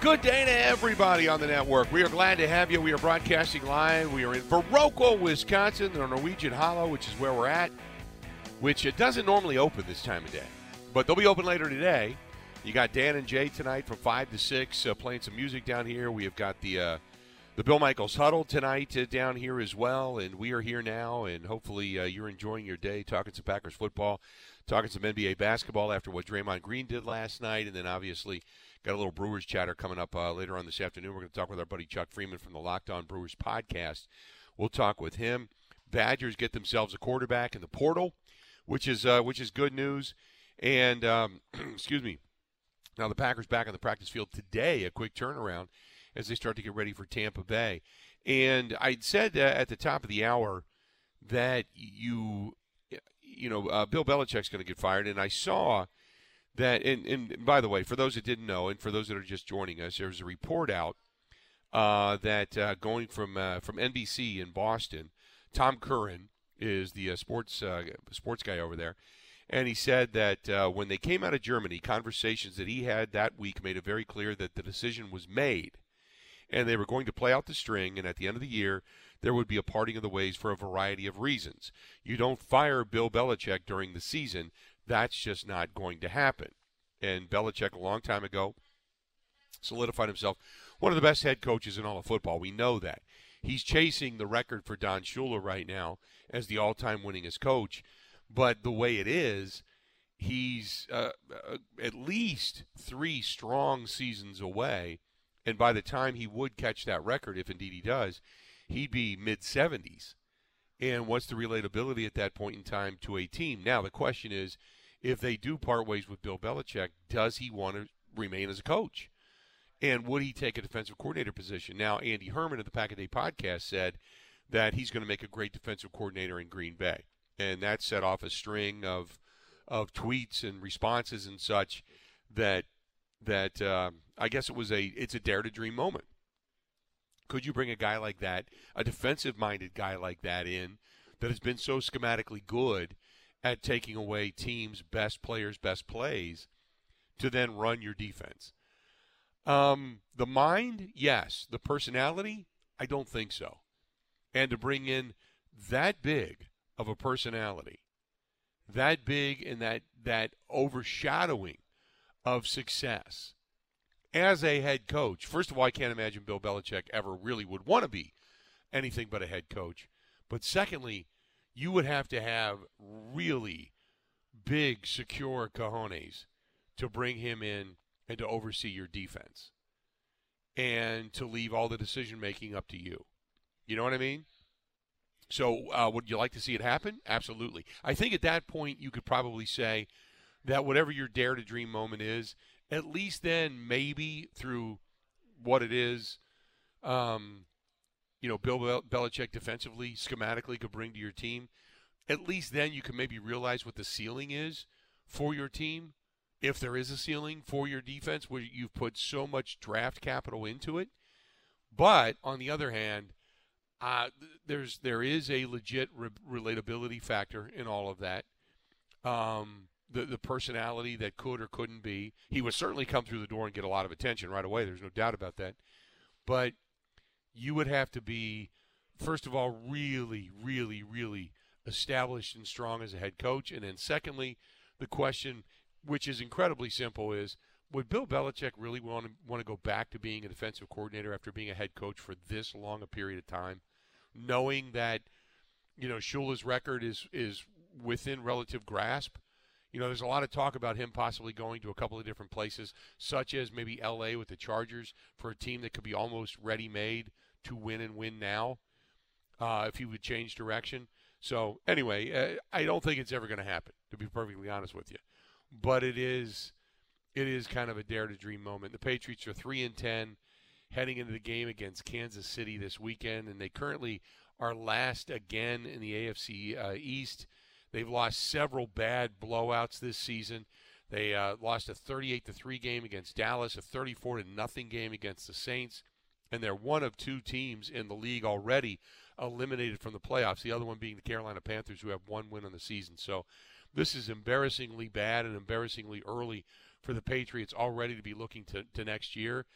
Good day to everybody on the network. We are glad to have you. We are broadcasting live. We are in Viroqua, Wisconsin, the Norwegian Hollow, which is where we're at, which it doesn't normally open this time of day, but they'll be open later today. You got Dan and Jay tonight from five to six, uh, playing some music down here. We have got the uh, the Bill Michaels huddle tonight uh, down here as well, and we are here now. And hopefully, uh, you're enjoying your day, talking some Packers football, talking some NBA basketball after what Draymond Green did last night, and then obviously Got a little Brewers chatter coming up uh, later on this afternoon. We're going to talk with our buddy Chuck Freeman from the Locked On Brewers podcast. We'll talk with him. Badgers get themselves a quarterback in the portal, which is uh, which is good news. And um, excuse me. Now the Packers back on the practice field today. A quick turnaround as they start to get ready for Tampa Bay. And I said uh, at the top of the hour that you, you know, uh, Bill Belichick's going to get fired, and I saw that, and, and by the way, for those that didn't know, and for those that are just joining us, there's a report out uh, that uh, going from uh, from NBC in Boston, Tom Curran is the uh, sports uh, sports guy over there, and he said that uh, when they came out of Germany, conversations that he had that week made it very clear that the decision was made, and they were going to play out the string, and at the end of the year. There would be a parting of the ways for a variety of reasons. You don't fire Bill Belichick during the season that's just not going to happen. And Belichick, a long time ago, solidified himself one of the best head coaches in all of football. We know that. He's chasing the record for Don Shula right now as the all time winningest coach. But the way it is, he's uh, uh, at least three strong seasons away. And by the time he would catch that record, if indeed he does, he'd be mid 70s. And what's the relatability at that point in time to a team? Now, the question is if they do part ways with Bill Belichick, does he want to remain as a coach? And would he take a defensive coordinator position? Now, Andy Herman of the Pack a Day podcast said that he's going to make a great defensive coordinator in Green Bay. And that set off a string of of tweets and responses and such that that uh, I guess it was a it's a dare to dream moment. Could you bring a guy like that, a defensive minded guy like that in that has been so schematically good at taking away teams' best players' best plays to then run your defense. Um, the mind, yes. The personality, I don't think so. And to bring in that big of a personality, that big and that that overshadowing of success as a head coach. First of all, I can't imagine Bill Belichick ever really would want to be anything but a head coach. But secondly, you would have to have really big, secure cojones to bring him in and to oversee your defense and to leave all the decision making up to you. You know what I mean? So, uh, would you like to see it happen? Absolutely. I think at that point, you could probably say that whatever your dare to dream moment is, at least then maybe through what it is, um, you know, Bill Bel- Belichick defensively, schematically could bring to your team, at least then you can maybe realize what the ceiling is for your team, if there is a ceiling for your defense, where you've put so much draft capital into it. But on the other hand, uh, there's there is a legit re- relatability factor in all of that. Um, the the personality that could or couldn't be. He would certainly come through the door and get a lot of attention right away. There's no doubt about that. But you would have to be, first of all, really, really, really established and strong as a head coach. And then, secondly, the question, which is incredibly simple, is would Bill Belichick really want to, want to go back to being a defensive coordinator after being a head coach for this long a period of time, knowing that you know Shula's record is is within relative grasp? You know, there's a lot of talk about him possibly going to a couple of different places, such as maybe L.A. with the Chargers for a team that could be almost ready-made to win and win now uh, if he would change direction. So anyway, uh, I don't think it's ever going to happen, to be perfectly honest with you. But it is, it is kind of a dare to dream moment. The Patriots are three and ten, heading into the game against Kansas City this weekend, and they currently are last again in the AFC uh, East. They've lost several bad blowouts this season. They uh, lost a 38 to 3 game against Dallas, a 34 to nothing game against the Saints, and they're one of two teams in the league already eliminated from the playoffs. The other one being the Carolina Panthers, who have one win on the season. So this is embarrassingly bad and embarrassingly early for the Patriots already to be looking to, to next year.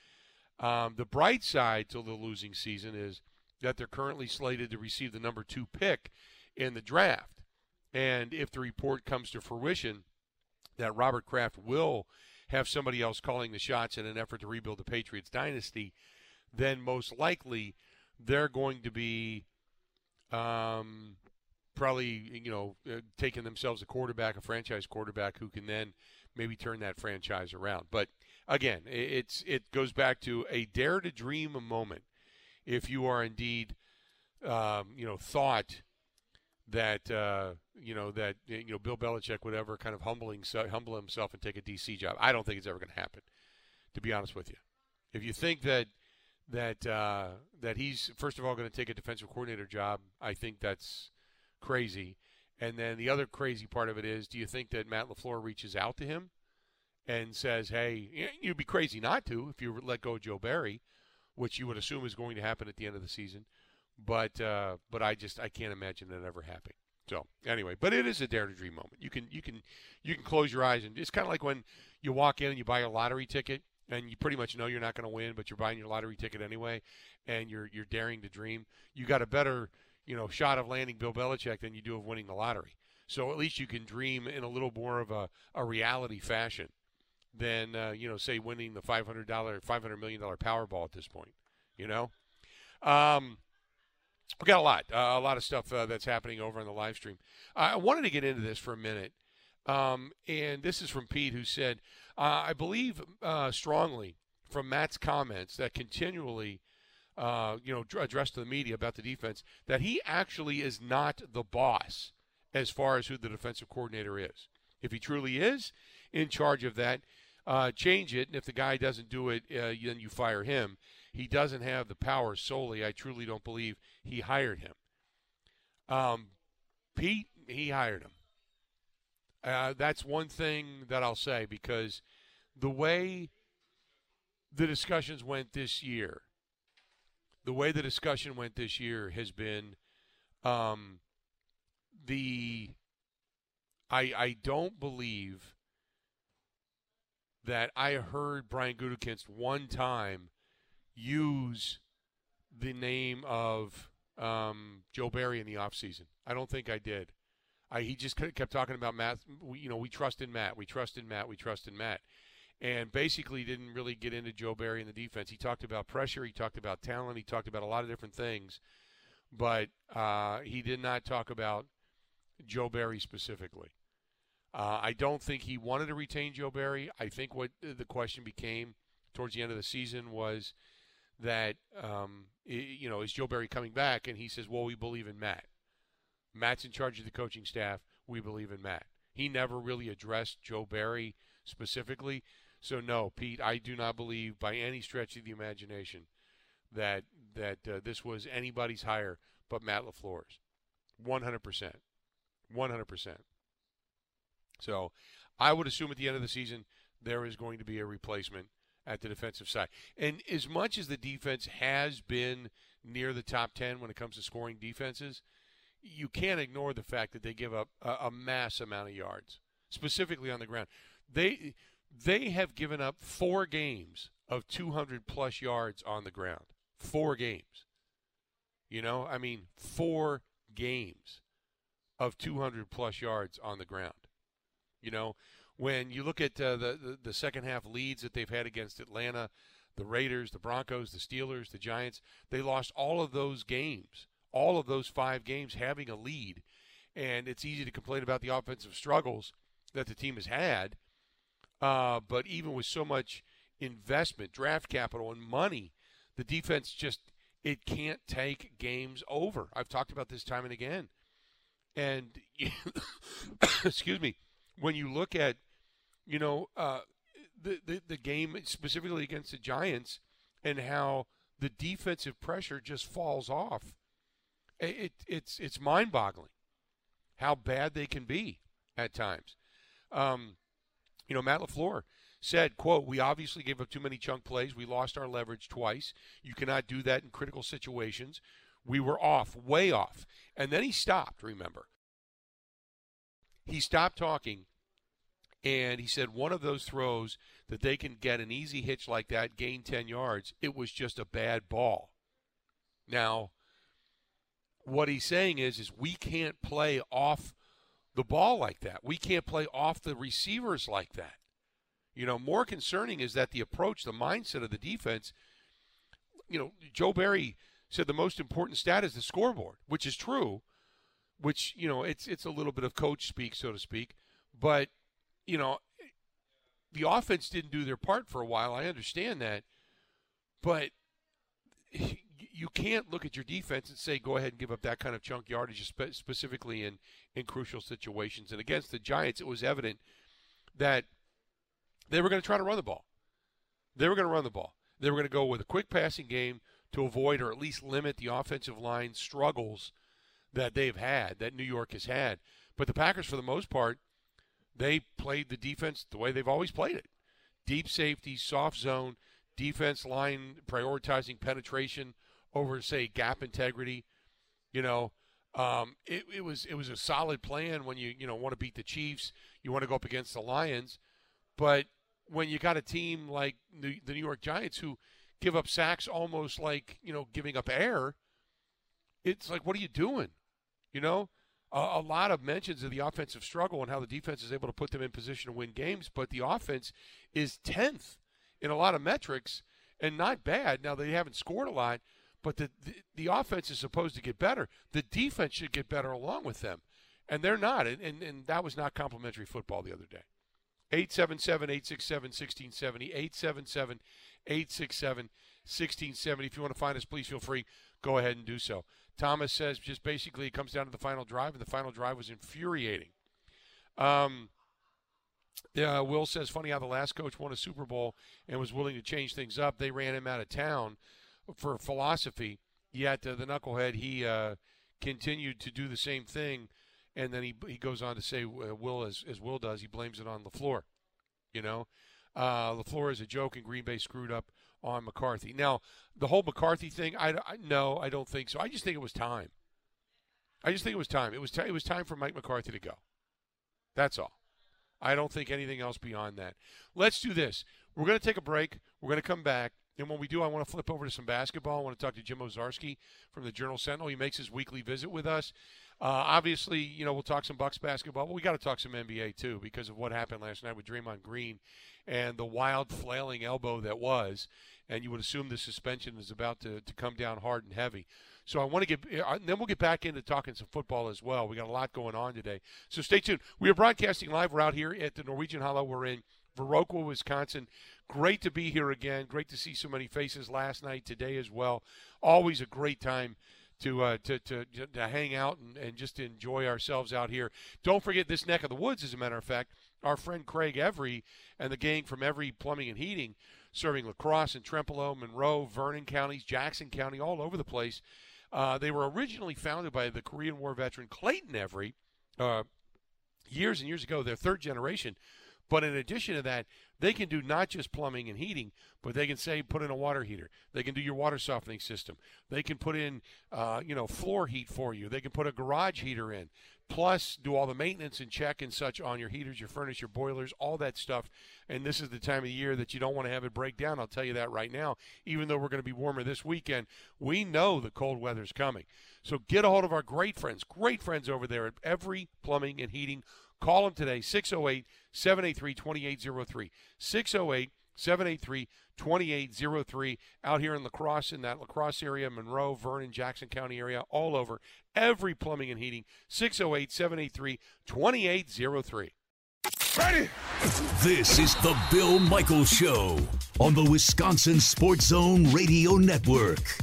Um, the bright side to the losing season is that they're currently slated to receive the number two pick in the draft. And if the report comes to fruition that Robert Kraft will have somebody else calling the shots in an effort to rebuild the Patriots dynasty, then most likely they're going to be um, probably you know uh, taking themselves a quarterback, a franchise quarterback who can then maybe turn that franchise around. But again, it's it goes back to a dare to dream moment. If you are indeed, um, you know, thought that uh, you know that you know Bill Belichick would ever kind of humbling humble himself and take a DC job, I don't think it's ever going to happen. To be honest with you, if you think that that uh, that he's first of all going to take a defensive coordinator job, I think that's crazy. And then the other crazy part of it is, do you think that Matt LaFleur reaches out to him and says, "Hey, you'd be crazy not to if you let go of Joe Barry, which you would assume is going to happen at the end of the season." But uh, but I just I can't imagine that ever happening. So anyway, but it is a dare to dream moment. You can you can you can close your eyes and it's kind of like when you walk in and you buy a lottery ticket and you pretty much know you're not going to win, but you're buying your lottery ticket anyway, and you're you're daring to dream. You got a better you know shot of landing Bill Belichick than you do of winning the lottery. So at least you can dream in a little more of a, a reality fashion than uh, you know say winning the five hundred dollar five hundred million dollar Powerball at this point. You know. Um, we got a lot, uh, a lot of stuff uh, that's happening over on the live stream. I wanted to get into this for a minute, um, and this is from Pete, who said, "I believe uh, strongly from Matt's comments that continually, uh, you know, addressed to the media about the defense, that he actually is not the boss as far as who the defensive coordinator is. If he truly is in charge of that, uh, change it, and if the guy doesn't do it, then you fire him." he doesn't have the power solely. I truly don't believe he hired him. Um, Pete, he hired him. Uh, that's one thing that I'll say because the way the discussions went this year, the way the discussion went this year has been um, the. I I don't believe that I heard Brian Gutekunst one time use the name of um, Joe Barry in the offseason. I don't think I did. I, he just kept talking about Matt. We, you know, we trust in Matt. We trust in Matt. We trust in Matt. And basically didn't really get into Joe Barry in the defense. He talked about pressure. He talked about talent. He talked about a lot of different things. But uh, he did not talk about Joe Barry specifically. Uh, I don't think he wanted to retain Joe Barry. I think what the question became towards the end of the season was – that um, you know is Joe Barry coming back, and he says, "Well, we believe in Matt. Matt's in charge of the coaching staff. We believe in Matt." He never really addressed Joe Barry specifically, so no, Pete, I do not believe by any stretch of the imagination that that uh, this was anybody's hire but Matt LaFleur's. One hundred percent, one hundred percent. So, I would assume at the end of the season there is going to be a replacement at the defensive side. And as much as the defense has been near the top 10 when it comes to scoring defenses, you can't ignore the fact that they give up a, a mass amount of yards, specifically on the ground. They they have given up four games of 200 plus yards on the ground. Four games. You know, I mean, four games of 200 plus yards on the ground. You know, when you look at uh, the, the, the second half leads that they've had against Atlanta, the Raiders, the Broncos, the Steelers, the Giants, they lost all of those games, all of those five games having a lead, and it's easy to complain about the offensive struggles that the team has had. Uh, but even with so much investment, draft capital, and money, the defense just it can't take games over. I've talked about this time and again. And excuse me, when you look at, you know, uh, the, the the game specifically against the Giants and how the defensive pressure just falls off, it, it's it's mind-boggling how bad they can be at times. Um, you know, Matt LaFleur said, quote, we obviously gave up too many chunk plays. We lost our leverage twice. You cannot do that in critical situations. We were off, way off. And then he stopped, remember he stopped talking And he said one of those throws that they can get an easy hitch like that, gain 10 yards, it was just a bad ball. Now, what he's saying is is we can't play off the ball like that. We can't play off the receivers like that. You know, more concerning is that the approach, the mindset of the defense, you know, Joe Barry said the most important stat is the scoreboard, which is true, which, you know, it's it's a little bit of coach speak, so to speak. But, you know, the offense didn't do their part for a while. I understand that. But you can't look at your defense and say go ahead and give up that kind of chunk yardage, specifically in in crucial situations. And against the Giants, it was evident that they were going to try to run the ball. They were going to run the ball. They were going to go with a quick passing game to avoid or at least limit the offensive line struggles that they've had, that New York has had. But the Packers, for the most part, they played the defense the way they've always played it deep safety, soft zone, defense line prioritizing penetration over, say, gap integrity. You know, um, it, it was it was a solid plan when you you know want to beat the Chiefs, you want to go up against the Lions, but when you got a team like the, the New York Giants who give up sacks almost like you know giving up air, it's like what are you doing? You know, a, a lot of mentions of the offensive struggle and how the defense is able to put them in position to win games, but the offense is tenth in a lot of metrics and not bad. Now they haven't scored a lot, but the, the, the offense is supposed to get better. The defense should get better along with them, and they're not. And and, and that was not complimentary football the other day. 877 867 1670. 877 867 1670. If you want to find us, please feel free. Go ahead and do so. Thomas says just basically it comes down to the final drive, and the final drive was infuriating. Um, uh, Will says, funny how the last coach won a Super Bowl and was willing to change things up. They ran him out of town for philosophy. Yet uh, the knucklehead he uh, continued to do the same thing, and then he he goes on to say, uh, Will as as Will does, he blames it on LaFleur. You know, uh, LaFleur is a joke, and Green Bay screwed up on McCarthy. Now the whole McCarthy thing, I, I no, I don't think so. I just think it was time. I just think it was time. It was t- it was time for Mike McCarthy to go. That's all. I don't think anything else beyond that. Let's do this. We're going to take a break. We're going to come back. And when we do, I want to flip over to some basketball. I want to talk to Jim Owczarski from the Journal Sentinel. He makes his weekly visit with us. Uh, obviously, you know, we'll talk some Bucks basketball, but we got to talk some NBA too because of what happened last night with Draymond Green and the wild flailing elbow that was. And you would assume the suspension is about to, to come down hard and heavy. So I want to get, uh, then we'll get back into talking some football as well. We got a lot going on today. So stay tuned. We are broadcasting live. We're out here at the Norwegian Hollow. We're in Viroqua, Wisconsin. Great to be here again. Great to see so many faces last night, today as well. Always a great time to uh, to, to to hang out and, and just enjoy ourselves out here. Don't forget this neck of the woods, as a matter of fact. Our friend Craig Every and the gang from Every Plumbing and Heating, serving La Crosse and Trempealeau, Monroe, Vernon counties, Jackson County, all over the place. Uh, they were originally founded by the Korean War veteran Clayton Every uh, years and years ago. They're third generation. But in addition to that, they can do not just plumbing and heating, but they can say put in a water heater. They can do your water softening system. They can put in, uh, you know, floor heat for you. They can put a garage heater in. Plus, do all the maintenance and check and such on your heaters, your furnace, your boilers, all that stuff. And this is the time of the year that you don't want to have it break down. I'll tell you that right now. Even though we're going to be warmer this weekend, we know the cold weather's coming. So get a hold of our great friends, great friends over there at Every Plumbing and Heating. Call them today, 608 783 2803. 608 783 2803 out here in La Crosse in that La Crosse area, Monroe, Vernon, Jackson County area, all over. Every plumbing and heating, 608 783 2803. Ready? This is the Bill Michaels Show on the Wisconsin Sports Zone Radio Network.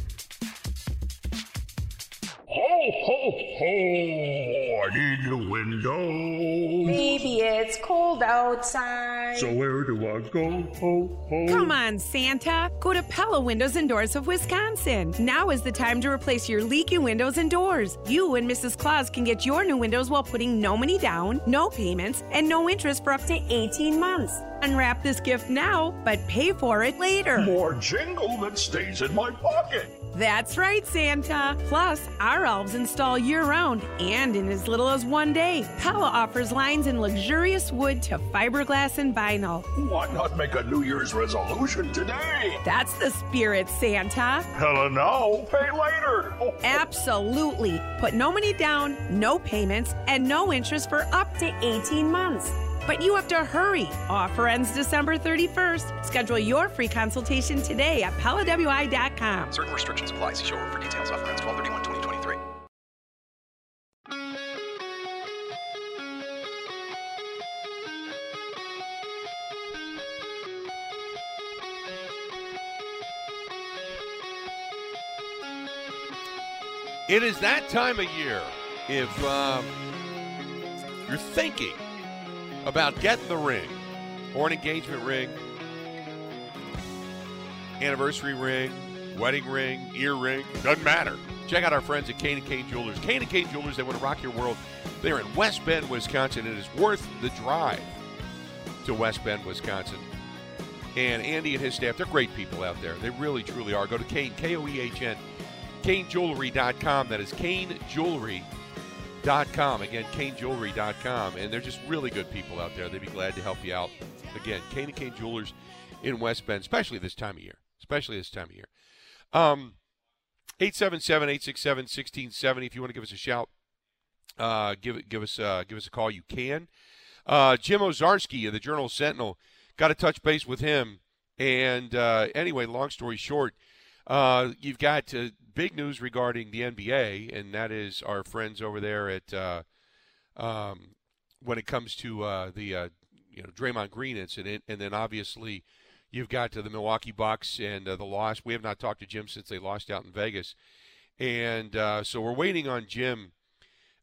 Ho, ho, ho! I need a window. Baby, it's cold outside. So where do I go? Ho, ho. Come on, Santa. Go to Pella Windows and Doors of Wisconsin. Now is the time to replace your leaky windows and doors. You and Mrs. Claus can get your new windows while putting no money down, no payments, and no interest for up to 18 months. Unwrap this gift now, but pay for it later. More jingle that stays in my pocket. That's right, Santa. Plus, our elves install year round and in as little as one day. Pella offers lines in luxurious wood to fiberglass and vinyl. Why not make a New Year's resolution today? That's the spirit, Santa. Hella no, pay later. Absolutely. Put no money down, no payments, and no interest for up to 18 months. But you have to hurry. Offer ends December 31st. Schedule your free consultation today at PellaWI.com. Certain restrictions apply. See showroom for details. Offer ends 1231 2023. It is that time of year. If um, you're thinking about getting the ring or an engagement ring, anniversary ring, wedding ring, earring, doesn't matter. Check out our friends at Koehn and Koehn Jewelers. Koehn and Koehn Jewelers, they want to rock your world. They're in West Bend, Wisconsin. It is worth the drive to West Bend, Wisconsin. And Andy and his staff, they're great people out there. They really, truly are. Go to Koehn, K O E H N, KoehnJewelry.com. That is KoehnJewelry.com. Again, KoehnJewelry.com. And they're just really good people out there. They'd be glad to help you out. Again, Koehn and Koehn Jewelers in West Bend, especially this time of year. Especially this time of year. Um, 877 867 1670. If you want to give us a shout, uh, give give us uh, give us a call. You can. Uh, Jim Owczarski of the Journal Sentinel got to touch base with him. And uh, anyway, long story short, uh, you've got big news regarding the NBA, and that is our friends over there at uh, um, when it comes to uh, the uh, you know Draymond Green incident, and then obviously you've got uh, the Milwaukee Bucks and uh, the loss. We have not talked to Jim since they lost out in Vegas, and uh, so we're waiting on Jim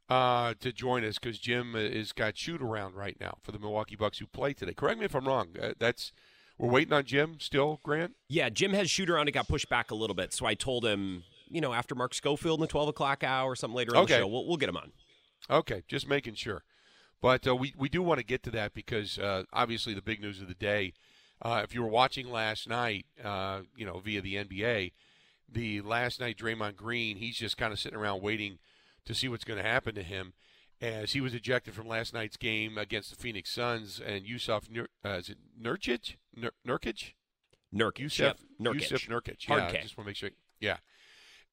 uh, to join us because Jim is got shoot around right now for the Milwaukee Bucks who play today. Correct me if I'm wrong. That's we're waiting on Jim still, Grant. Yeah, Jim has shoot around. It got pushed back a little bit, so I told him, you know, after Mark Schofield in the 12 o'clock hour or something later in Okay. the show, we'll, we'll get him on. Okay, just making sure. But uh, we we do want to get to that because uh, obviously the big news of the day. Uh, if you were watching last night, uh, you know via the NBA, the last night Draymond Green, he's just kind of sitting around waiting to see what's going to happen to him, as he was ejected from last night's game against the Phoenix Suns and Yusuf Nur, uh, is it Nurkic? Nur, Nurkic? Nurkic. Yusuf yep. Nurkic. Yusuf Nurkic. Hard yeah, K. Just want to make sure. Yeah,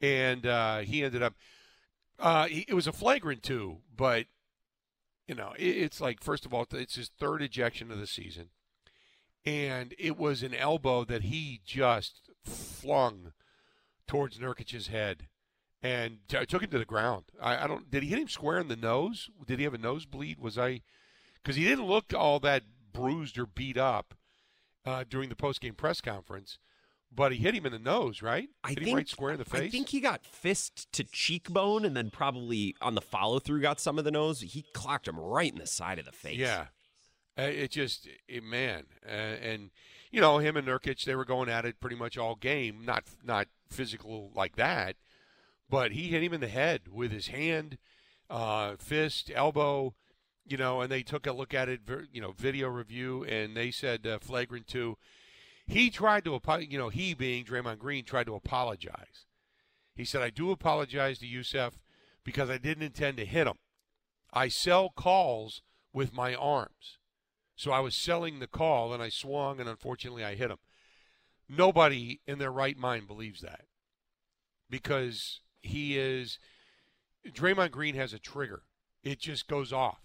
and uh, he ended up. Uh, he, it was a flagrant two, but you know, it, it's like first of all, it's his third ejection of the season, and it was an elbow that he just flung towards Nurkic's head and t- took him to the ground. I, I don't. Did he hit him square in the nose? Did he have a nosebleed? Was I? Because he didn't look all that bruised or beat up uh, during the post game press conference, but he hit him in the nose, right? I hit think him right square in the face. I think he got fist to cheekbone, and then probably on the follow through got some of the nose. He clocked him right in the side of the face. Yeah, uh, it just it, man, uh, and you know him and Nurkic, they were going at it pretty much all game. Not not physical like that, but he hit him in the head with his hand, uh, fist, elbow, you know, and they took a look at it, you know, video review, and they said uh, flagrant two. He tried to, you know, he being Draymond Green tried to apologize. He said, "I do apologize to Youssef because I didn't intend to hit him. I sell calls with my arms." So I was selling the call and I swung and unfortunately I hit him. Nobody in their right mind believes that because he is Draymond Green has a trigger. It just goes off.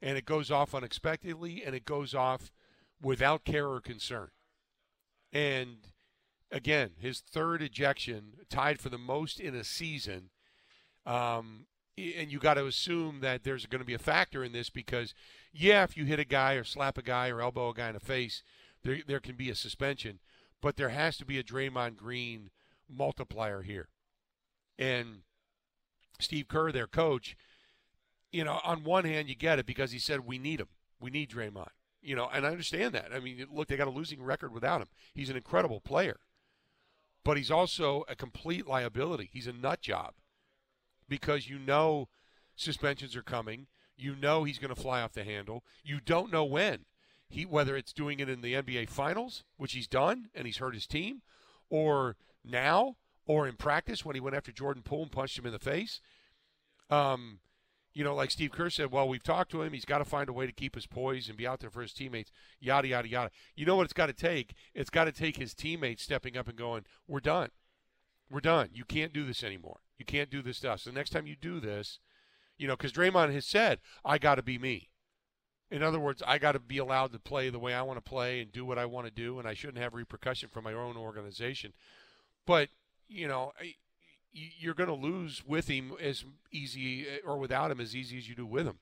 And it goes off unexpectedly and it goes off without care or concern. And again, his third ejection, tied for the most in a season. Um, and you got to assume that there's going to be a factor in this because, yeah, if you hit a guy or slap a guy or elbow a guy in the face, there there can be a suspension, but there has to be a Draymond Green multiplier here. And Steve Kerr, their coach, you know, on one hand you get it because he said we need him, we need Draymond, you know, and I understand that. I mean, look, they got a losing record without him. He's an incredible player, but he's also a complete liability. He's a nut job because you know suspensions are coming. You know he's going to fly off the handle. You don't know when. He whether it's doing it in the NBA finals, which he's done and he's hurt his team, or now, or in practice when he went after Jordan Poole and punched him in the face. Um, you know, like Steve Kerr said, well, we've talked to him. He's got to find a way to keep his poise and be out there for his teammates, yada, yada, yada. You know what it's got to take? It's got to take his teammates stepping up and going, we're done. We're done. You can't do this anymore. You can't do this stuff. The next time you do this, you know, because Draymond has said, I got to be me. In other words, I got to be allowed to play the way I want to play and do what I want to do, and I shouldn't have repercussion from my own organization. But, you know, you're going to lose with him as easy eh, or without him as easy as you do with him.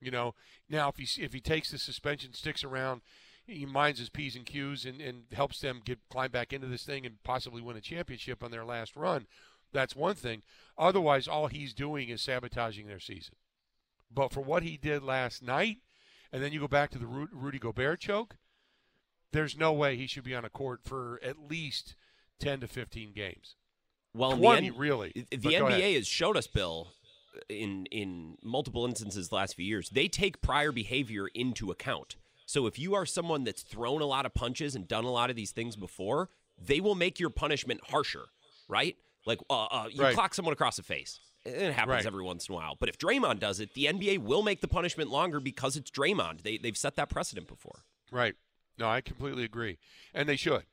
You know, now if he if he takes the suspension, sticks around, he minds his p's and q's and, and helps them get climb back into this thing and possibly win a championship on their last run. That's one thing. Otherwise, all he's doing is sabotaging their season. But for what he did last night, and then you go back to the Rudy Gobert choke, there's no way he should be on a court for at least 10 to 15 games. Well, 20, the, really. The NBA has showed us, Bill, in in multiple instances the last few years, they take prior behavior into account. So if you are someone that's thrown a lot of punches and done a lot of these things before, they will make your punishment harsher, right? Like uh, uh, you right. clock someone across the face. It happens right. every once in a while. But if Draymond does it, the NBA will make the punishment longer because it's Draymond. They, they've set that precedent before. Right. No, I completely agree. And they should.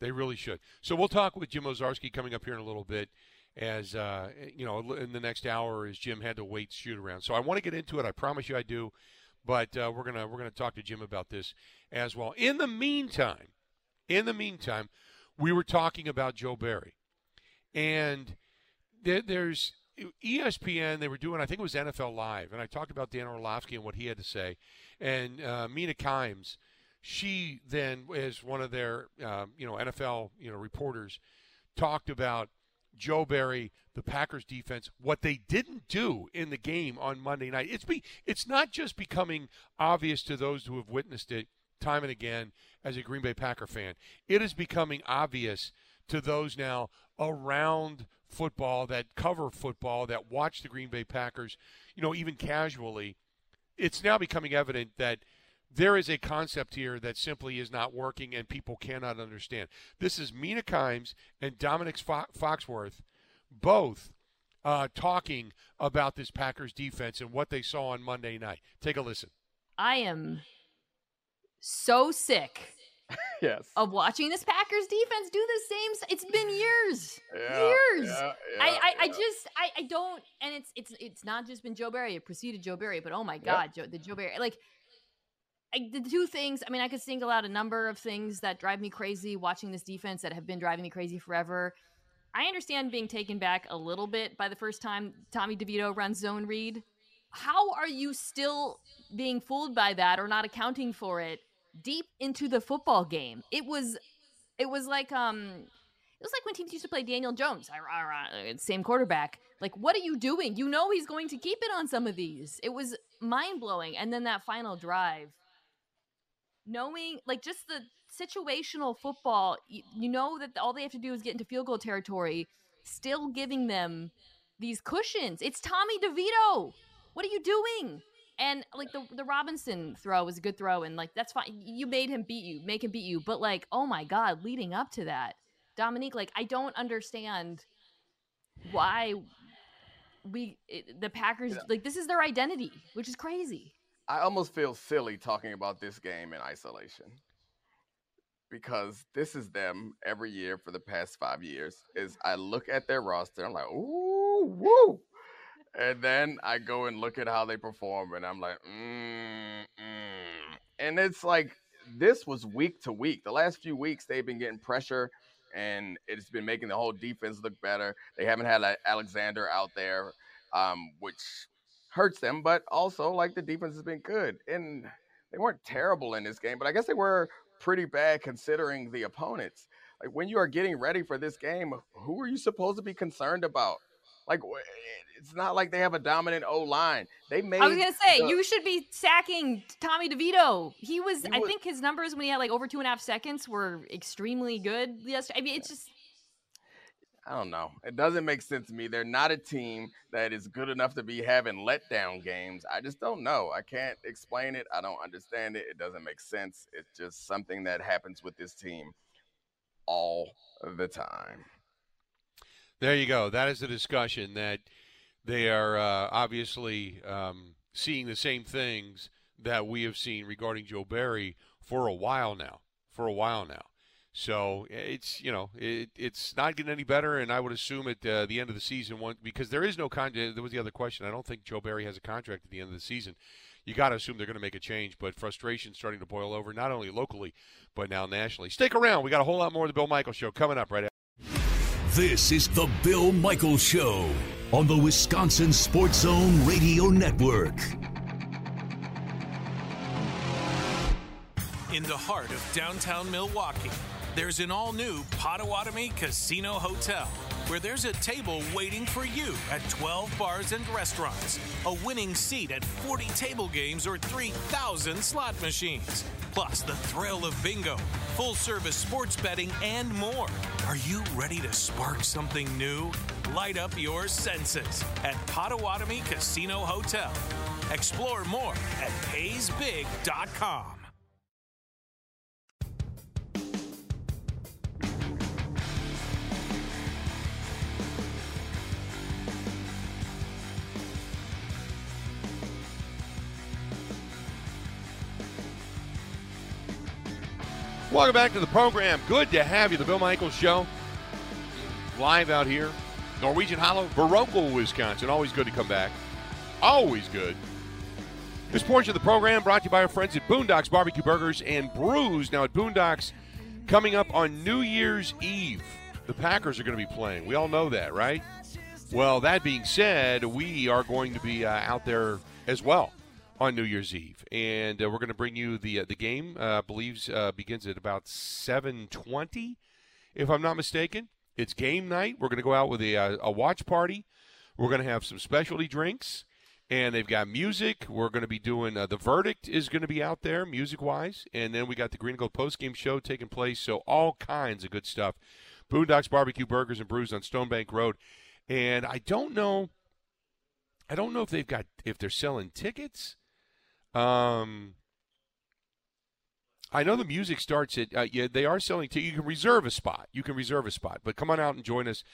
They really should. So we'll talk with Jim Owczarski coming up here in a little bit. As uh, you know, in the next hour, as Jim had to wait shoot around. So I want to get into it. I promise you, I do. But uh, we're gonna we're gonna talk to Jim about this as well. In the meantime, in the meantime, we were talking about Joe Barry, and there, there's ESPN. They were doing, I think it was NFL Live, and I talked about Dan Orlovsky and what he had to say, and uh, Mina Kimes she then, as one of their um, you know NFL you know reporters, talked about Joe Barry, the Packers defense, what they didn't do in the game on Monday night. It's be it's not just becoming obvious to those who have witnessed it time and again as a Green Bay Packer fan. It is becoming obvious to those now around football that cover football that watch the Green Bay Packers, you know, even casually. It's now becoming evident that there is a concept here that simply is not working and people cannot understand. This is Mina Kimes and Domonique Foxworth both uh, talking about this Packers defense and what they saw on Monday night. Take a listen. I am so sick yes. of watching this Packers defense do the same. It's been years, yeah, years. Yeah, yeah, I, I, I, just, I, I don't, and it's, it's, it's not just been Joe Barry. It preceded Joe Barry, but oh my God, Joe, the Joe Barry, like I, the two things, I mean, I could single out a number of things that drive me crazy watching this defense that have been driving me crazy forever. I understand being taken back a little bit by the first time Tommy DeVito runs zone read. How are you still being fooled by that or not accounting for it deep into the football game? It was it was like um it was like when teams used to play Daniel Jones, same quarterback. Like, what are you doing? You know he's going to keep it on some of these. It was mind blowing. And then that final drive, knowing like just the situational football, you, you know that all they have to do is get into field goal territory, still giving them these cushions. It's Tommy DeVito. What are you doing? And like the the Robinson throw was a good throw, and like that's fine. You made him beat you, make him beat you. But like, oh my god, leading up to that, Domonique, like I don't understand why we it, the Packers yeah. like this is their identity, which is crazy. I almost feel silly talking about this game in isolation because this is them every year for the past five years. Is I look at their roster, I'm like, ooh, woo, and then I go and look at how they perform, and I'm like, mm, mm. and it's like this was week to week. The last few weeks they've been getting pressure, and it's been making the whole defense look better. They haven't had Alexander out there, um, which hurts them, but also like the defense has been good. And they weren't terrible in this game, but I guess they were pretty bad considering the opponents. Like when you are getting ready for this game, who are you supposed to be concerned about? Like it's not like they have a dominant O line. They made. I was gonna say the, you should be sacking Tommy DeVito. He was, he I think his numbers when he had like over two and a half seconds were extremely good. Yes, I mean it's just I don't know. It doesn't make sense to me. They're not a team that is good enough to be having letdown games. I just don't know. I can't explain it. I don't understand it. It doesn't make sense. It's just something that happens with this team all the time. There you go. That is a discussion that they are uh, obviously um, seeing the same things that we have seen regarding Joe Barry for a while now. For a while now. So it's you know it, it's not getting any better, and I would assume at uh, the end of the season, one because there is no contract. There was the other question. I don't think Joe Barry has a contract at the end of the season. You got to assume they're going to make a change, but frustration starting to boil over not only locally but now nationally. Stick around. We got a whole lot more of the Bill Michaels Show coming up right after. This is the Bill Michaels Show on the Wisconsin Sports Zone Radio Network. In the heart of downtown Milwaukee, there's an all new Potawatomi Casino Hotel where there's a table waiting for you at 12 bars and restaurants, a winning seat at 40 table games or 3,000 slot machines, plus the thrill of bingo, full service sports betting, and more. Are you ready to spark something new? Light up your senses at Potawatomi Casino Hotel. Explore more at paysbig.com. Welcome back to the program. Good to have you. The Bill Michaels Show. Live out here. Norwegian Hollow, Viroqua, Wisconsin. Always good to come back. Always good. This portion of the program brought to you by our friends at Boondocks Barbecue Burgers and Brews. Now at Boondocks, coming up on New Year's Eve, the Packers are going to be playing. We all know that, right? Well, that being said, we are going to be uh, out there as well on New Year's Eve, and uh, we're going to bring you the uh, the game. Uh, believes uh, begins at about seven twenty, if I'm not mistaken. It's game night. We're going to go out with a, uh, a watch party. We're going to have some specialty drinks, and they've got music. We're going to be doing uh, the verdict is going to be out there music wise, and then we got the Green and Gold post game show taking place. So all kinds of good stuff. Boondocks Barbecue Burgers and Brews on Stonebank Road, and I don't know. I don't know if they've got if they're selling tickets. Um, I know the music starts at uh, yeah they are selling. T- you can reserve a spot. You can reserve a spot, but come on out and join us.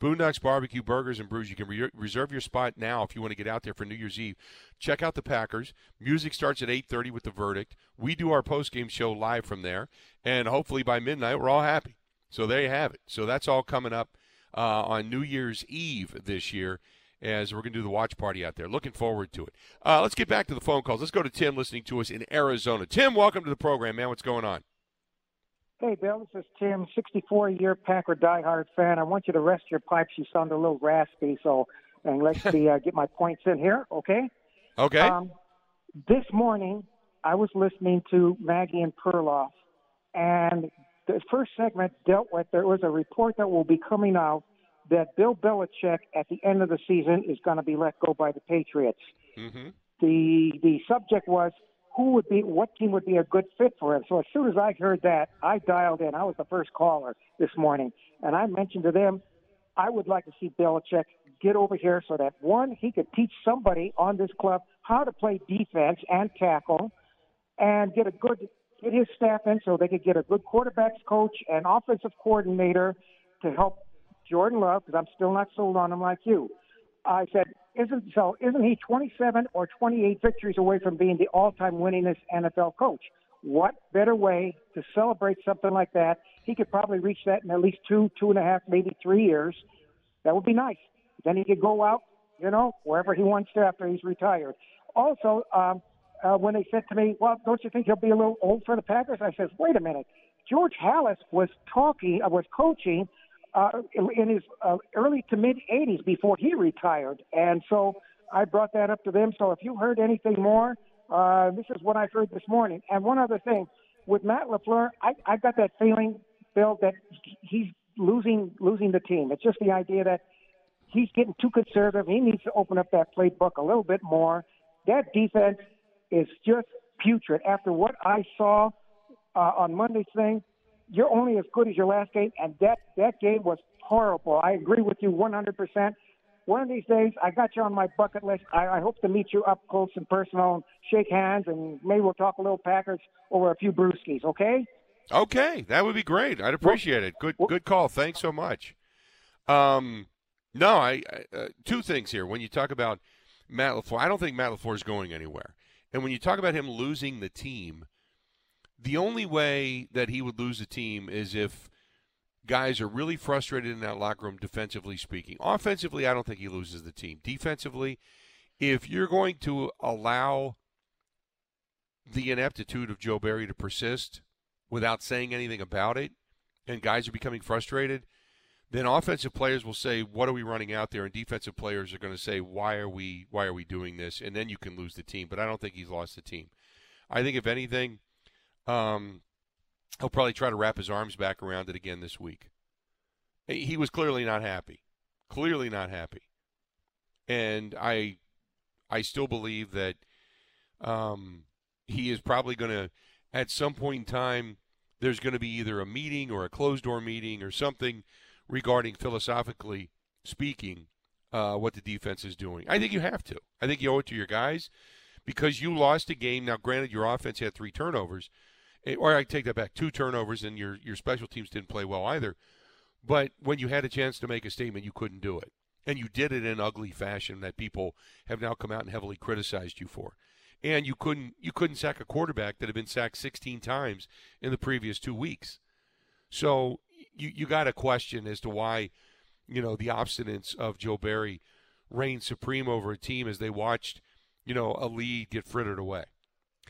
Boondocks Barbecue Burgers and Brews. You can re- reserve your spot now if you want to get out there for New Year's Eve. Check out the Packers. Music starts at 8:30 with the verdict. We do our post game show live from there, and hopefully by midnight we're all happy. So there you have it. So that's all coming up uh, on New Year's Eve this year as we're going to do the watch party out there. Looking forward to it. Uh, let's get back to the phone calls. Let's go to Tim listening to us in Arizona. Tim, welcome to the program, man. What's going on? Hey, Bill, this is Tim, 64 year Packer diehard fan. I want you to rest your pipes. You sound a little raspy, so and let's see, uh, get my points in here, okay? Okay. Um, this morning, I was listening to Maggie and Perloff, and the first segment dealt with there was a report that will be coming out that Bill Belichick at the end of the season is going to be let go by the Patriots. Mm-hmm. The the subject was who would be what team would be a good fit for him. So as soon as I heard that, I dialed in. I was the first caller this morning, and I mentioned to them I would like to see Belichick get over here so that one he could teach somebody on this club how to play defense and tackle, and get a good get his staff in so they could get a good quarterbacks coach and offensive coordinator to help Jordan Love because I'm still not sold on him like you. I said, isn't so? Isn't he 27 or 28 victories away from being the all-time winningest NFL coach? What better way to celebrate something like that? He could probably reach that in at least two, two and a half, maybe three years. That would be nice. Then he could go out, you know, wherever he wants to after he's retired. Also, um, uh, when they said to me, "Well, don't you think he'll be a little old for the Packers?" I said, "Wait a minute. George Halas was talking, uh, was coaching uh, in his uh, early to mid 80s before he retired. And so I brought that up to them. So if you heard anything more, uh, this is what I heard this morning. And one other thing with Matt LaFleur, I, I got that feeling, Bill, that he's losing losing the team. It's just the idea that he's getting too conservative. He needs to open up that playbook a little bit more. That defense is just putrid. After what I saw uh, on Monday's thing, you're only as good as your last game, and that that game was horrible. I agree with you 100%. One of these days, I got you on my bucket list. I, I hope to meet you up close and personal, and shake hands, and maybe we'll talk a little Packers over a few brewskis. Okay? Okay, that would be great. I'd appreciate it. Good, good call. Thanks so much. Um, No, I, I uh, two things here. When you talk about Matt LaFleur, I don't think Matt LaFleur is going anywhere. And when you talk about him losing the team, the only way that he would lose the team is if guys are really frustrated in that locker room, defensively speaking. Offensively, I don't think he loses the team. Defensively, if you're going to allow the ineptitude of Joe Barry to persist without saying anything about it, and guys are becoming frustrated, then offensive players will say, "What are we running out there?" and defensive players are going to say, "Why are we why are we doing this?" and then you can lose the team. But I don't think he's lost the team. I think if anything, um, he'll probably try to wrap his arms back around it again this week. He was clearly not happy, clearly not happy, and I, I still believe that um, he is probably going to, at some point in time, there's going to be either a meeting or a closed door meeting or something regarding philosophically speaking uh, what the defense is doing. I think you have to. I think you owe it to your guys because you lost a game. Now, granted, your offense had three turnovers, or I take that back, two turnovers, and your your special teams didn't play well either. But when you had a chance to make a statement, you couldn't do it, and you did it in ugly fashion that people have now come out and heavily criticized you for. And you couldn't you couldn't sack a quarterback that had been sacked 16 times in the previous two weeks. So you you got a question as to why, you know, the obstinance of Joe Barry reigned supreme over a team as they watched, you know, a lead get frittered away.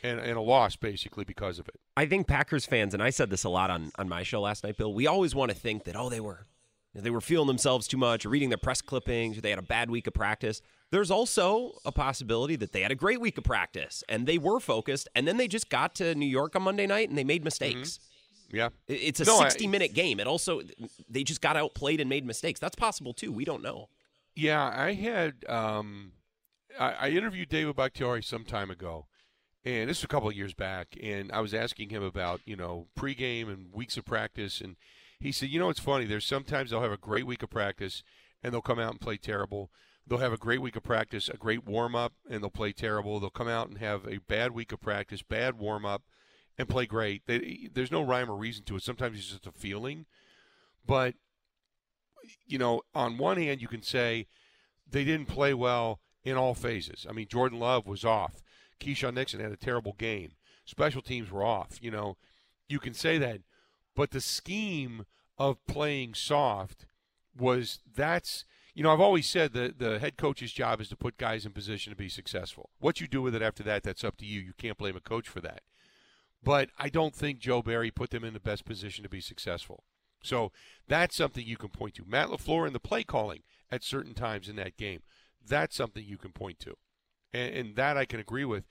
And, and a loss basically because of it. I think Packers fans, and I said this a lot on, on my show last night, Bill. We always want to think that oh they were they were feeling themselves too much, or reading their press clippings, or they had a bad week of practice. There's also a possibility that they had a great week of practice and they were focused, and then they just got to New York on Monday night and they made mistakes. Mm-hmm. Yeah. It's a No, I- 60 minute game. It also, they just got outplayed and made mistakes. That's possible too. We don't know. Yeah, I had um, I, I interviewed David Bakhtiari some time ago, and this was a couple of years back, and I was asking him about you know pregame and weeks of practice, and he said, you know, it's funny. There's sometimes they'll have a great week of practice, and they'll come out and play terrible. They'll have a great week of practice, a great warm up, and they'll play terrible. They'll come out and have a bad week of practice, bad warm up, and play great. They, there's no rhyme or reason to it. Sometimes it's just a feeling, but you know, on one hand, you can say they didn't play well in all phases. I mean, Jordan Love was off. Keisean Nixon had a terrible game. Special teams were off. You know, you can say that, but the scheme of playing soft was that's you know I've always said that the head coach's job is to put guys in position to be successful. What you do with it after that, that's up to you. You can't blame a coach for that. But I don't think Joe Barry put them in the best position to be successful. So that's something you can point to. Matt LaFleur and the play calling at certain times in that game. That's something you can point to. And, and that I can agree with.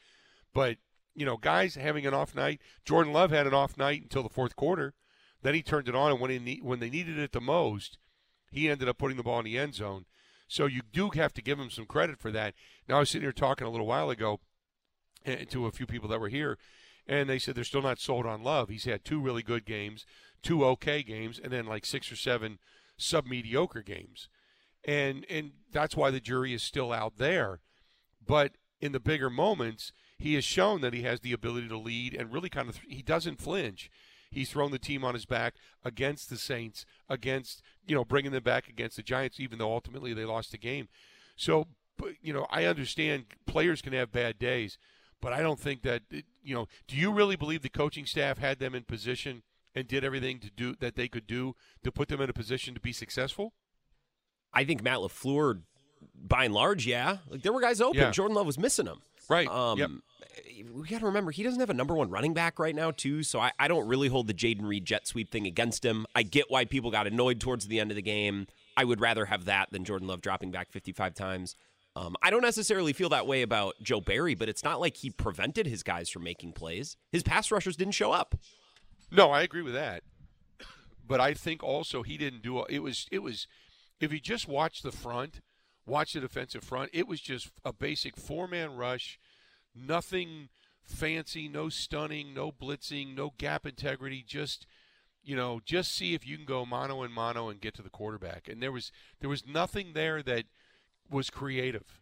But, you know, guys having an off night. Jordan Love had an off night until the fourth quarter. Then he turned it on, and when, he, when they needed it the most, he ended up putting the ball in the end zone. So you do have to give him some credit for that. Now, I was sitting here talking a little while ago eh, to a few people that were here, and they said they're still not sold on Love. He's had two really good games, two okay games, and then like six or seven sub mediocre games, and and that's why the jury is still out there. But in the bigger moments, he has shown that he has the ability to lead and really kind of he doesn't flinch. He's thrown the team on his back against the Saints, against you know bringing them back against the Giants, even though ultimately they lost the game. So, you know, I understand players can have bad days, but I don't think that you know. Do you really believe the coaching staff had them in position and did everything to do that they could do to put them in a position to be successful? I think Matt LaFleur, by and large, yeah. Like there were guys open. Yeah. Jordan Love was missing them. Right. Um, Yep. We got to remember he doesn't have a number one running back right now, too. So I, I don't really hold the Jayden Reed jet sweep thing against him. I get why people got annoyed towards the end of the game. I would rather have that than Jordan Love dropping back 55 times. Um, I don't necessarily feel that way about Joe Barry, but it's not like he prevented his guys from making plays. His pass rushers didn't show up. No, I agree with that. But I think also he didn't do it was it was if you just watch the front, watch the defensive front, it was just a basic four-man rush, nothing fancy, no stunning, no blitzing, no gap integrity, just you know, just see if you can go mano and mano and get to the quarterback. And there was there was nothing there that was creative.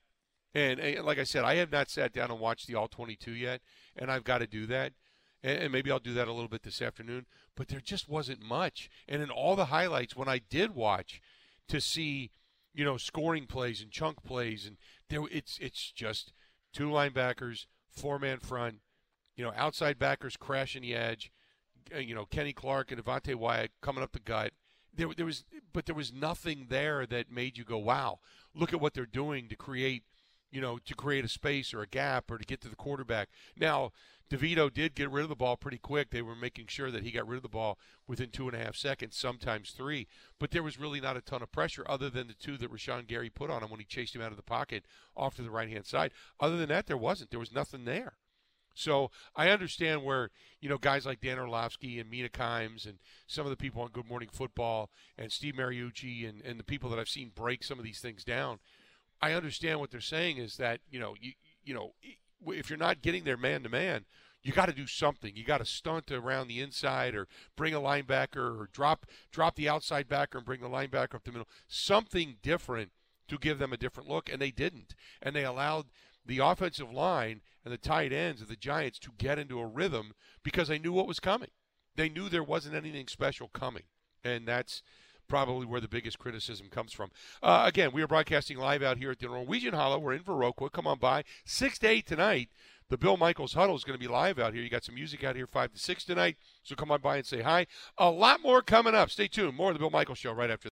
And, and like I said, I have not sat down and watched the all 22 yet, and I've got to do that. And maybe I'll do that a little bit this afternoon. But there just wasn't much. And in all the highlights, when I did watch to see, you know, scoring plays and chunk plays, and there it's it's just two linebackers, four man front, you know, outside backers crashing the edge, uh, you know, Kenny Clark and Devonte Wyatt coming up the gut. There, there was, but there was nothing there that made you go, "Wow, look at what they're doing to create." You know, to create a space or a gap or to get to the quarterback. Now, DeVito did get rid of the ball pretty quick. They were making sure that he got rid of the ball within two and a half seconds, sometimes three. But there was really not a ton of pressure other than the two that Rashan Gary put on him when he chased him out of the pocket off to the right hand side. Other than that, there wasn't. There was nothing there. So I understand where you know guys like Dan Orlovsky and Mina Kimes and some of the people on Good Morning Football and Steve Mariucci and, and the people that I've seen break some of these things down. I understand what they're saying is that you know you you know if you're not getting there man to man, you got to do something. You got to stunt around the inside or bring a linebacker or drop drop the outside backer and bring the linebacker up the middle. Something different to give them a different look, and they didn't. And they allowed the offensive line and the tight ends of the Giants to get into a rhythm because they knew what was coming. They knew there wasn't anything special coming, and that's probably where the biggest criticism comes from. Uh, again, we are broadcasting live out here at the Norwegian Hollow. We're in Viroqua. Come on by. 6 to 8 tonight. The Bill Michaels Huddle is going to be live out here. You got some music out here 5 to 6 tonight. So come on by and say hi. A lot more coming up. Stay tuned. More of the Bill Michaels Show right after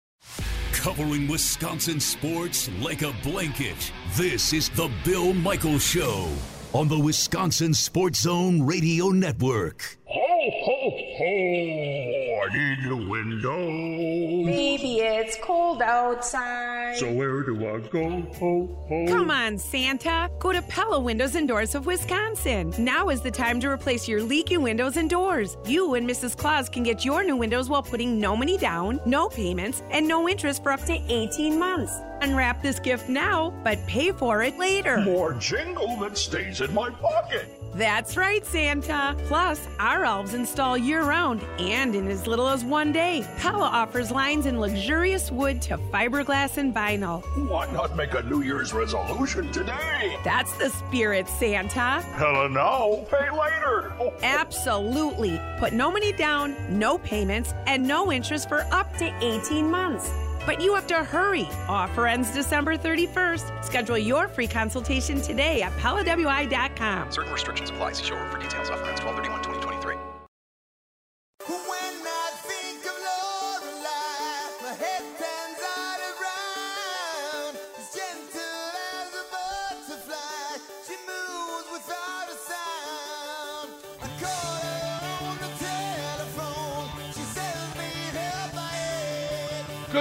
Covering Wisconsin sports like a blanket. This is the Bill Michaels Show on the Wisconsin Sports Zone Radio Network. Ho, ho, ho! Ho I need a window. Baby, it's cold outside. So where do I go? Ho, ho. Come on, Santa. Go to Pella Windows and Doors of Wisconsin. Now is the time to replace your leaky windows and doors. You and Mrs. Claus can get your new windows while putting no money down, no payments, and no interest for up to 18 months. Unwrap this gift now, but pay for it later. More jingle that stays in my pocket. That's right, Santa. Plus, our elves install year round and in as little as one day. Pella offers lines in luxurious wood to fiberglass and vinyl. Why not make a New Year's resolution today? That's the spirit, Santa. Hella no, pay later. Oh, Absolutely. Put no money down, no payments, and no interest for up to 18 months. But you have to hurry. Offer ends December 31st. Schedule your free consultation today at PellaWI.com. Certain restrictions apply. See showroom for details. Offer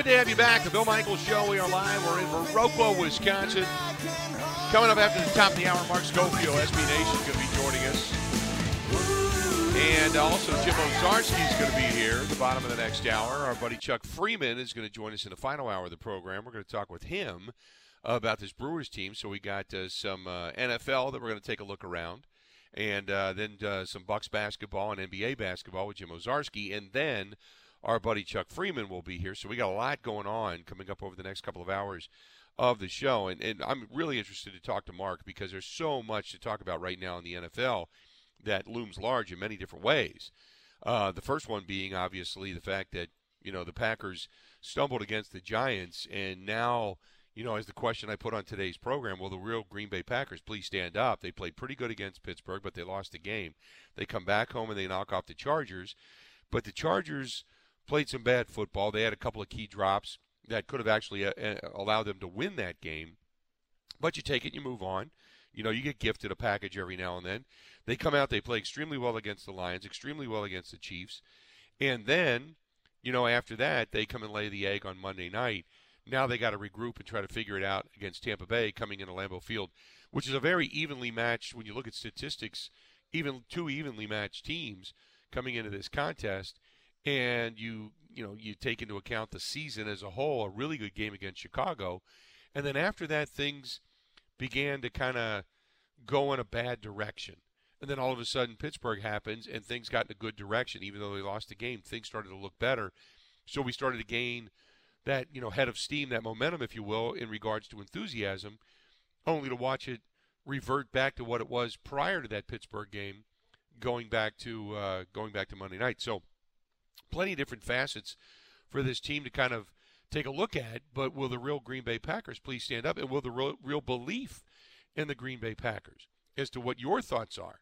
Good to have you back. The Bill Michaels Show. We are live. We're in Viroqua, Wisconsin. Coming up after the top of the hour, Mark Schofield, SB Nation, going to be joining us. And also Jim Owczarski is going to be here at the bottom of the next hour. Our buddy Chuck Freeman is going to join us in the final hour of the program. We're going to talk with him about this Brewers team. So we got uh, some uh, NFL that we're going to take a look around, and uh, then uh, some Bucks basketball and NBA basketball with Jim Owczarski, and then our buddy Chuck Freeman will be here. So we got a lot going on coming up over the next couple of hours of the show. And, and I'm really interested to talk to Mark because there's so much to talk about right now in the NFL that looms large in many different ways. Uh, the first one being obviously the fact that, you know, the Packers stumbled against the Giants. And now, you know, as the question I put on today's program, will the real Green Bay Packers please stand up? They played pretty good against Pittsburgh, but they lost the game. They come back home and they knock off the Chargers. But the Chargers played some bad football. They had a couple of key drops that could have actually uh, uh, allowed them to win that game. But you take it, you move on. You know, you get gifted a package every now and then. They come out, they play extremely well against the Lions, extremely well against the Chiefs. And then, you know, after that, they come and lay the egg on Monday night. Now they got to regroup and try to figure it out against Tampa Bay coming into Lambeau Field, which is a very evenly matched, when you look at statistics, even two evenly matched teams coming into this contest and you you know you take into account the season as a whole, a really good game against Chicago, and then after that things began to kind of go in a bad direction. And then all of a sudden Pittsburgh happens and things got in a good direction. Even though they lost the game, things started to look better. So we started to gain that, you know, head of steam, that momentum, if you will, in regards to enthusiasm, only to watch it revert back to what it was prior to that Pittsburgh game, going back to uh, going back to Monday night. So plenty of different facets for this team to kind of take a look at. But will the real Green Bay Packers please stand up? And will the real, real belief in the Green Bay Packers as to what your thoughts are?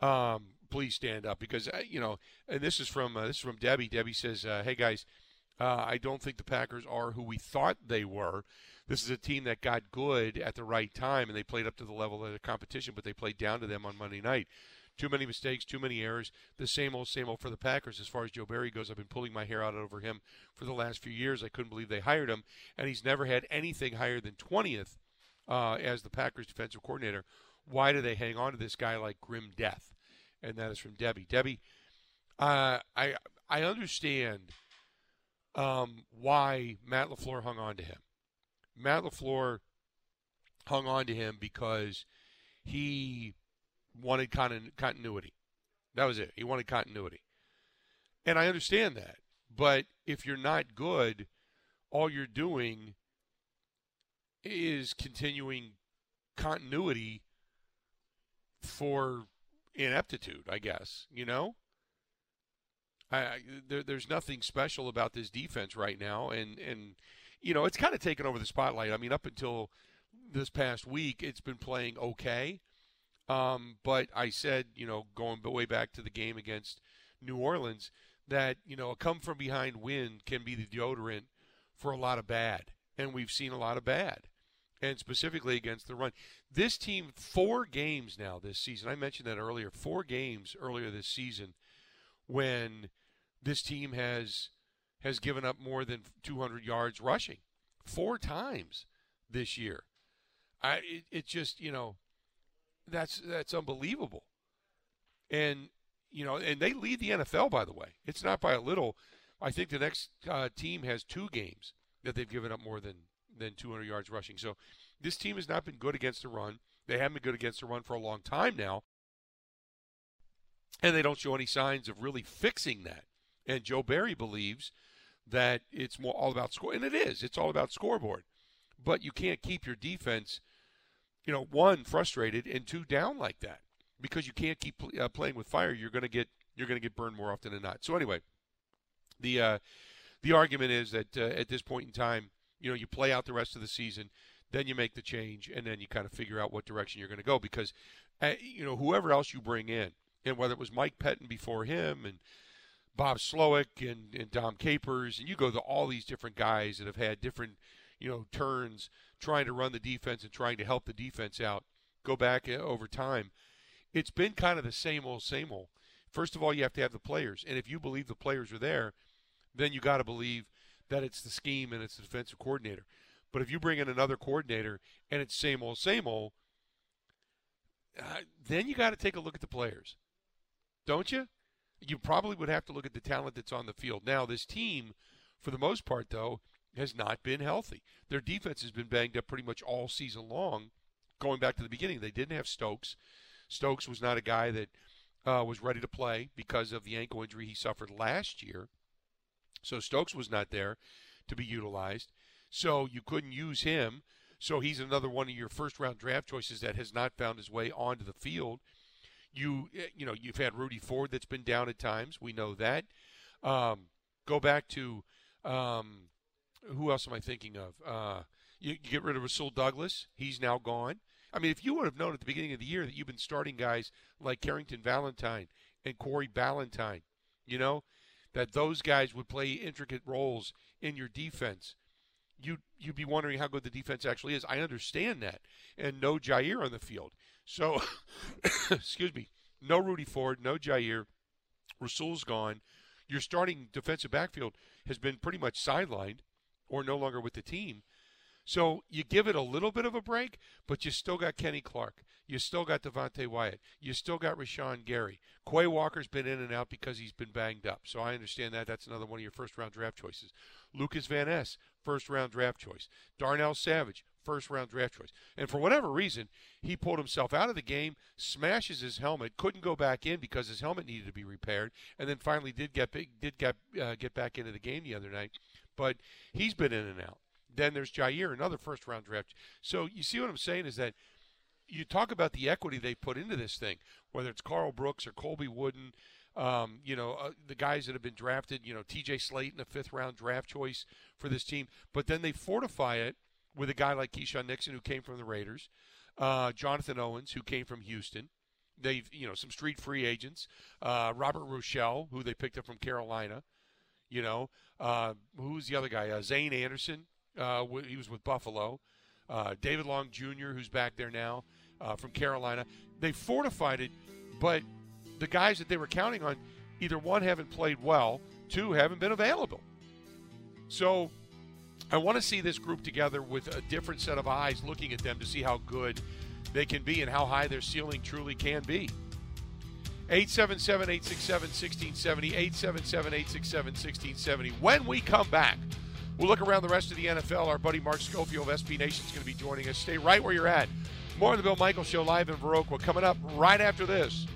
Um, please stand up because uh, you know. And this is from uh, this is from Debbie. Debbie says, uh, "Hey guys, uh, I don't think the Packers are who we thought they were. This is a team that got good at the right time, and they played up to the level of the competition, but they played down to them on Monday night. Too many mistakes, too many errors. The same old, same old for the Packers. As far as Joe Barry goes, I've been pulling my hair out over him for the last few years. I couldn't believe they hired him, and he's never had anything higher than 20th uh, as the Packers defensive coordinator. Why do they hang on to this guy like grim death? And that is from Debbie. Debbie, uh, I I understand um, why Matt LaFleur hung on to him. Matt LaFleur hung on to him because he wanted continuity. That was it. He wanted continuity. And I understand that. But if you're not good, all you're doing is continuing continuity for ineptitude, I guess, you know? I, I there, there's nothing special about this defense right now, and and you know it's kind of taken over the spotlight. I mean, up until this past week, it's been playing okay, um, but I said, you know, going way back to the game against New Orleans, that you know a come from behind win can be the deodorant for a lot of bad, and we've seen a lot of bad, and specifically against the run. This team, four games now this season. I mentioned that earlier. Four games earlier this season when this team has has given up more than 200 yards rushing four times this year. I it, it just you know that's that's unbelievable, and you know and they lead the NFL by the way. It's not by a little. I think the next uh, team has two games that they've given up more than than 200 yards rushing. So this team has not been good against the run. They haven't been good against the run for a long time now and they don't show any signs of really fixing that. And Joe Barry believes that it's more all about score, and it is. It's all about scoreboard. But you can't keep your defense, you know, one frustrated and two down like that because you can't keep uh, playing with fire. You're going to get you're going to get burned more often than not. So anyway, the uh, the argument is that uh, at this point in time, you know, you play out the rest of the season, then you make the change, and then you kind of figure out what direction you're going to go because, uh, you know, whoever else you bring in and whether it was Mike Pettine before him and Bob Slowik and, and Dom Capers, and you go to all these different guys that have had different, you know, turns trying to run the defense and trying to help the defense out. Go back uh, over time. It's been kind of the same old, same old. First of all, you have to have the players, and if you believe the players are there, then you got to believe that it's the scheme and it's the defensive coordinator. But if you bring in another coordinator and it's same old, same old, uh, then you got to take a look at the players don't you? You probably would have to look at the talent that's on the field. Now, this team, for the most part, though, has not been healthy. Their defense has been banged up pretty much all season long. Going back to the beginning, they didn't have Stokes. Stokes was not a guy that uh, was ready to play because of the ankle injury he suffered last year. So Stokes was not there to be utilized. So you couldn't use him. So he's another one of your first round draft choices that has not found his way onto the field. You eh, you know you've had Rudy Ford that's been down at times. We know that. Um, go back to um, who else am I thinking of? Uh, you, you, get rid of Rasul Douglas. He's now gone. I mean, if you would have known at the beginning of the year that you've been starting guys like Carrington Valentine and Corey Ballentine, you know, that those guys would play intricate roles in your defense, you you'd be wondering how good the defense actually is. I understand that, and no Jaire on the field. So, excuse me, no Rudy Ford, no Jaire. Rasul's gone. Your starting defensive backfield has been pretty much sidelined or no longer with the team. So you give it a little bit of a break, but you still got Kenny Clark. You still got Devonte Wyatt. You still got Rashan Gary. Quay Walker's been in and out because he's been banged up. So I understand that. That's another one of your first round draft choices. Lukas Van Ness, first round draft choice. Darnell Savage, first round draft choice. And for whatever reason, he pulled himself out of the game, smashes his helmet, couldn't go back in because his helmet needed to be repaired, and then finally did get did get uh, get back into the game the other night. But he's been in and out. Then there's Jaire, another first round draft. So you see what I'm saying is that you talk about the equity they put into this thing, whether it's Karl Brooks or Colby Wooden, Um, you know, uh, the guys that have been drafted, you know, TJ Slaton, a fifth round draft choice for this team. But then they fortify it with a guy like Keisean Nixon, who came from the Raiders, uh, Jonathan Owens, who came from Houston. They've, you know, some street free agents, uh, Robert Rochell, who they picked up from Carolina. You know, uh, who's the other guy? Uh, Zayne Anderson. Uh, he was with Buffalo. Uh, David Long Jr., who's back there now uh, from Carolina. They fortified it, but the guys that they were counting on, either one haven't played well, two haven't been available. So I want to see this group together with a different set of eyes looking at them to see how good they can be and how high their ceiling truly can be. 877 867 1670, 877 867 1670. When we come back, we'll look around the rest of the NFL. Our buddy Mark Schofield of SB Nation is going to be joining us. Stay right where you're at. More of the Bill Michael Show live in Viroqua coming up right after this.